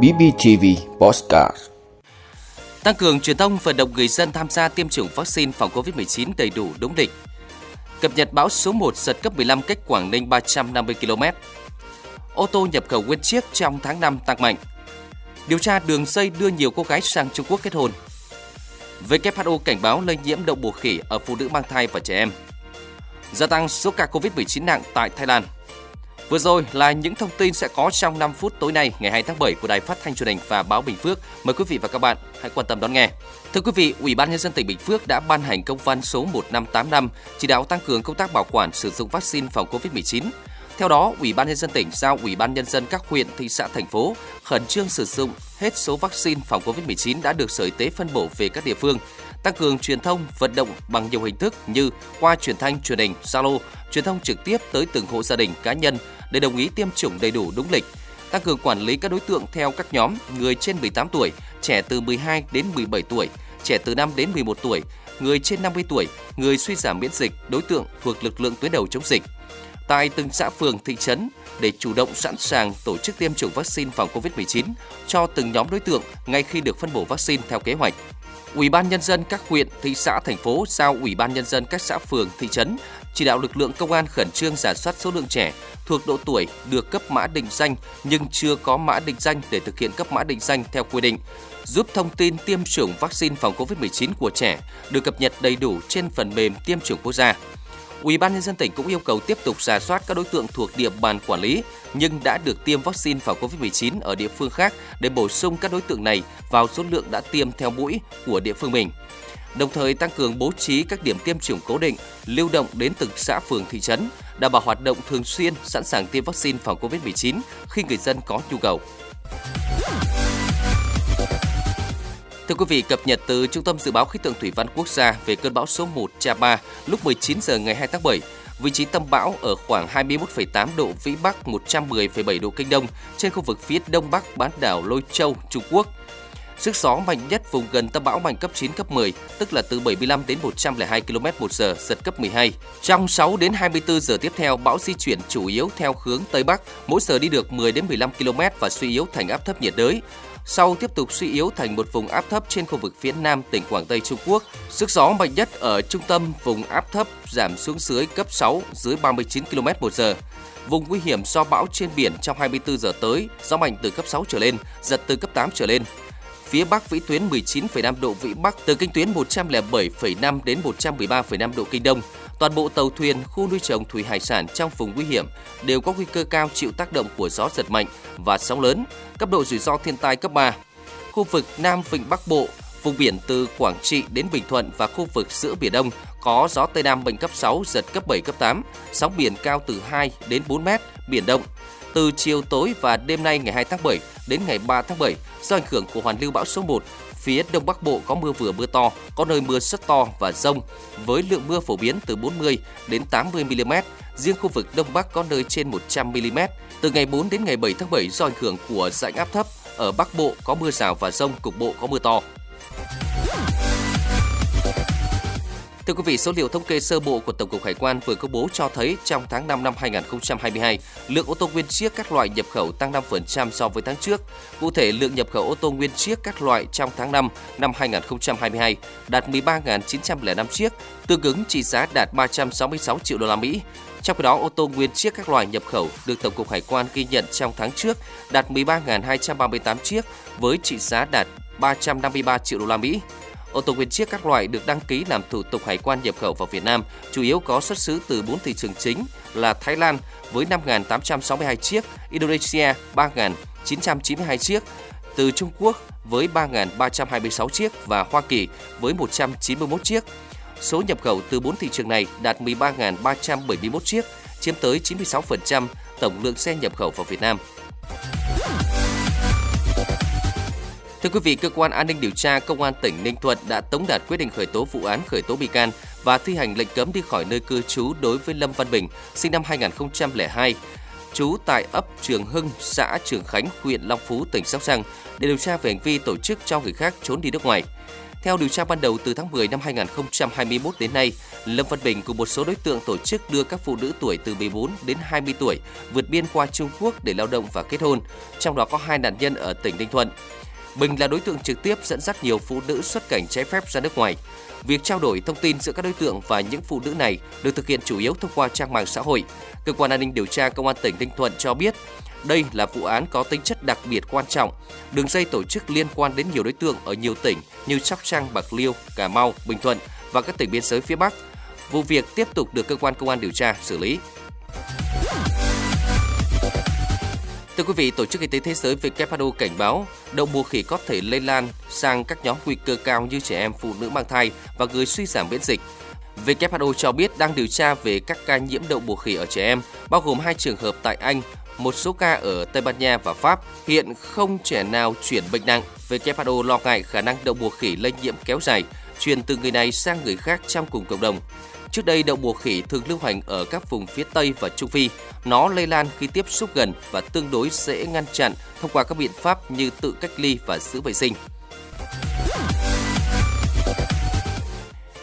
BBTV Postcard Tăng cường truyền thông, vận động người dân tham gia tiêm chủng vaccine phòng COVID-19 đầy đủ, đúng lịch. Cập nhật bão số 1 giật cấp 15 cách Quảng Ninh 350 km. Ô tô nhập khẩu nguyên chiếc trong tháng 5 tăng mạnh. Điều tra đường dây đưa nhiều cô gái sang Trung Quốc kết hôn. WHO cảnh báo lây nhiễm đậu mùa khỉ ở phụ nữ mang thai và trẻ em. Gia tăng số ca COVID-19 nặng tại Thái Lan. Vừa rồi là những thông tin sẽ có trong 5 phút tối nay ngày 2 tháng 7 của Đài Phát thanh Truyền hình và Báo Bình Phước. Mời quý vị và các bạn hãy quan tâm đón nghe. Thưa quý vị, Ủy ban nhân dân tỉnh Bình Phước đã ban hành công văn số 1585 chỉ đạo tăng cường công tác bảo quản sử dụng vaccine phòng COVID-19. Theo đó, Ủy ban nhân dân tỉnh giao Ủy ban nhân dân các huyện, thị xã, thành phố khẩn trương sử dụng hết số vaccine phòng COVID-19 đã được Sở Y tế phân bổ về các địa phương, tăng cường truyền thông, vận động bằng nhiều hình thức như qua truyền thanh, truyền hình, Zalo, truyền thông trực tiếp tới từng hộ gia đình, cá nhân để đồng ý tiêm chủng đầy đủ đúng lịch, tăng cường quản lý các đối tượng theo các nhóm người trên 18 tuổi, trẻ từ 12 đến 17 tuổi, trẻ từ 5 đến 11 tuổi, người trên 50 tuổi, người suy giảm miễn dịch, đối tượng thuộc lực lượng tuyến đầu chống dịch. Tại từng xã phường, thị trấn để chủ động sẵn sàng tổ chức tiêm chủng vaccine phòng COVID-19 cho từng nhóm đối tượng ngay khi được phân bổ vaccine theo kế hoạch. Ủy ban nhân dân các huyện, thị xã, thành phố giao Ủy ban nhân dân các xã phường, thị trấn chỉ đạo lực lượng công an khẩn trương giả soát số lượng trẻ thuộc độ tuổi được cấp mã định danh nhưng chưa có mã định danh để thực hiện cấp mã định danh theo quy định, giúp thông tin tiêm chủng vaccine phòng COVID-19 của trẻ được cập nhật đầy đủ trên phần mềm tiêm chủng quốc gia. Ủy ban nhân dân tỉnh cũng yêu cầu tiếp tục giả soát các đối tượng thuộc địa bàn quản lý nhưng đã được tiêm vaccine phòng COVID-19 ở địa phương khác để bổ sung các đối tượng này vào số lượng đã tiêm theo mũi của địa phương mình. Đồng thời tăng cường bố trí các điểm tiêm chủng cố định, lưu động đến từng xã phường thị trấn, đảm bảo hoạt động thường xuyên, sẵn sàng tiêm vaccine phòng COVID-19 khi người dân có nhu cầu. Thưa quý vị, cập nhật từ Trung tâm Dự báo Khí tượng Thủy văn Quốc gia về cơn bão số 1 Cha-ba lúc 19 giờ ngày 2 tháng 7. Vị trí tâm bão ở khoảng 21,8 độ Vĩ Bắc, 110,7 độ Kinh Đông trên khu vực phía Đông Bắc bán đảo Lôi Châu, Trung Quốc. Sức gió mạnh nhất vùng gần tâm bão mạnh cấp 9, cấp 10, tức là từ 75 đến 102 km một giờ, giật cấp 12. Trong 6 đến 24 giờ tiếp theo, bão di chuyển chủ yếu theo hướng Tây Bắc, mỗi giờ đi được 10 đến 15 km và suy yếu thành áp thấp nhiệt đới sau tiếp tục suy yếu thành một vùng áp thấp trên khu vực phía nam tỉnh Quảng Tây Trung Quốc. Sức gió mạnh nhất ở trung tâm vùng áp thấp giảm xuống dưới cấp 6, dưới 39 km một giờ. Vùng nguy hiểm do bão trên biển trong 24 giờ tới, gió mạnh từ cấp 6 trở lên, giật từ cấp 8 trở lên. Phía Bắc vĩ tuyến 19,5 độ vĩ Bắc từ kinh tuyến 107,5 đến 113,5 độ kinh Đông. Toàn bộ tàu thuyền, khu nuôi trồng thủy hải sản trong vùng nguy hiểm đều có nguy cơ cao chịu tác động của gió giật mạnh và sóng lớn, cấp độ rủi ro thiên tai cấp 3. Khu vực Nam Vịnh Bắc Bộ, vùng biển từ Quảng Trị đến Bình Thuận và khu vực giữa Biển Đông có gió Tây Nam mạnh cấp 6, giật cấp 7, cấp 8, sóng biển cao từ 2 đến 4 mét, biển động. Từ chiều tối và đêm nay ngày 2 tháng 7 đến ngày 3 tháng 7, do ảnh hưởng của hoàn lưu bão số 1, phía Đông Bắc Bộ có mưa vừa mưa to, có nơi mưa rất to và rông, với lượng mưa phổ biến từ 40 đến 80 mm, riêng khu vực Đông Bắc có nơi trên 100 mm. Từ ngày 4 đến ngày 7 tháng 7 do ảnh hưởng của rãnh áp thấp, ở Bắc Bộ có mưa rào và rông, cục bộ có mưa to. Thưa quý vị, số liệu thống kê sơ bộ của Tổng cục Hải quan vừa công bố cho thấy trong tháng 5 năm 2022, lượng ô tô nguyên chiếc các loại nhập khẩu tăng 5% so với tháng trước. Cụ thể, lượng nhập khẩu ô tô nguyên chiếc các loại trong tháng 5 năm 2022 đạt 13.905 chiếc, tương ứng trị giá đạt 366 triệu đô la Mỹ. Trong khi đó, ô tô nguyên chiếc các loại nhập khẩu được Tổng cục Hải quan ghi nhận trong tháng trước đạt 13.238 chiếc với trị giá đạt 353 triệu đô la Mỹ. Ô tô nguyên chiếc các loại được đăng ký làm thủ tục hải quan nhập khẩu vào Việt Nam chủ yếu có xuất xứ từ 4 thị trường chính là Thái Lan với 5.862 chiếc, Indonesia 3.992 chiếc, từ Trung Quốc với 3.326 chiếc và Hoa Kỳ với 191 chiếc. Số nhập khẩu từ 4 thị trường này đạt 13.371 chiếc, chiếm tới 96% tổng lượng xe nhập khẩu vào Việt Nam. Thưa quý vị, cơ quan an ninh điều tra công an tỉnh Ninh Thuận đã tống đạt quyết định khởi tố vụ án khởi tố bị can và thi hành lệnh cấm đi khỏi nơi cư trú đối với Lâm Văn Bình, sinh năm 2002, trú tại ấp Trường Hưng, xã Trường Khánh, huyện Long Phú, tỉnh Sóc Trăng để điều tra về hành vi tổ chức cho người khác trốn đi nước ngoài. Theo điều tra ban đầu từ tháng 10 năm 2021 đến nay, Lâm Văn Bình cùng một số đối tượng tổ chức đưa các phụ nữ tuổi từ 14 đến 20 tuổi vượt biên qua Trung Quốc để lao động và kết hôn, trong đó có hai nạn nhân ở tỉnh Ninh Thuận. Bình là đối tượng trực tiếp dẫn dắt nhiều phụ nữ xuất cảnh trái phép ra nước ngoài. Việc trao đổi thông tin giữa các đối tượng và những phụ nữ này được thực hiện chủ yếu thông qua trang mạng xã hội. Cơ quan an ninh điều tra Công an tỉnh Ninh Thuận cho biết, đây là vụ án có tính chất đặc biệt quan trọng. Đường dây tổ chức liên quan đến nhiều đối tượng ở nhiều tỉnh như Sóc Trăng, Bạc Liêu, Cà Mau, Bình Thuận và các tỉnh biên giới phía Bắc. Vụ việc tiếp tục được cơ quan công an điều tra xử lý. Thưa quý vị, Tổ chức Y tế Thế giới WHO cảnh báo đậu mùa khỉ có thể lây lan sang các nhóm nguy cơ cao như trẻ em, phụ nữ mang thai và người suy giảm miễn dịch. WHO cho biết đang điều tra về các ca nhiễm đậu mùa khỉ ở trẻ em, bao gồm hai trường hợp tại Anh, một số ca ở Tây Ban Nha và Pháp. Hiện không trẻ nào chuyển bệnh nặng. WHO lo ngại khả năng đậu mùa khỉ lây nhiễm kéo dài, truyền từ người này sang người khác trong cùng cộng đồng. Trước đây, đậu mùa khỉ thường lưu hành ở các vùng phía Tây và Trung Phi. Nó lây lan khi tiếp xúc gần và tương đối dễ ngăn chặn thông qua các biện pháp như tự cách ly và giữ vệ sinh.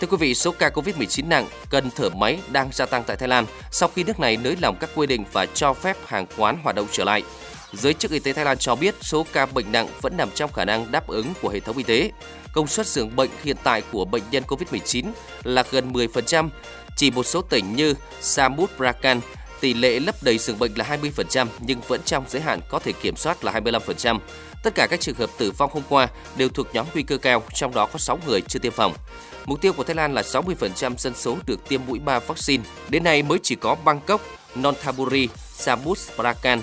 Thưa quý vị, số ca COVID-19 nặng cần thở máy đang gia tăng tại Thái Lan sau khi nước này nới lỏng các quy định và cho phép hàng quán hoạt động trở lại. Giới chức y tế Thái Lan cho biết số ca bệnh nặng vẫn nằm trong khả năng đáp ứng của hệ thống y tế. Công suất giường bệnh hiện tại của bệnh nhân COVID-19 là gần 10%, chỉ một số tỉnh như Samut Prakan tỷ lệ lấp đầy giường bệnh là 20% nhưng vẫn trong giới hạn có thể kiểm soát là 25%. Tất cả các trường hợp tử vong hôm qua đều thuộc nhóm nguy cơ cao, trong đó có 6 người chưa tiêm phòng. Mục tiêu của Thái Lan là 60% dân số được tiêm mũi 3 vaccine. Đến nay mới chỉ có Bangkok, Nonthaburi, Samut Prakan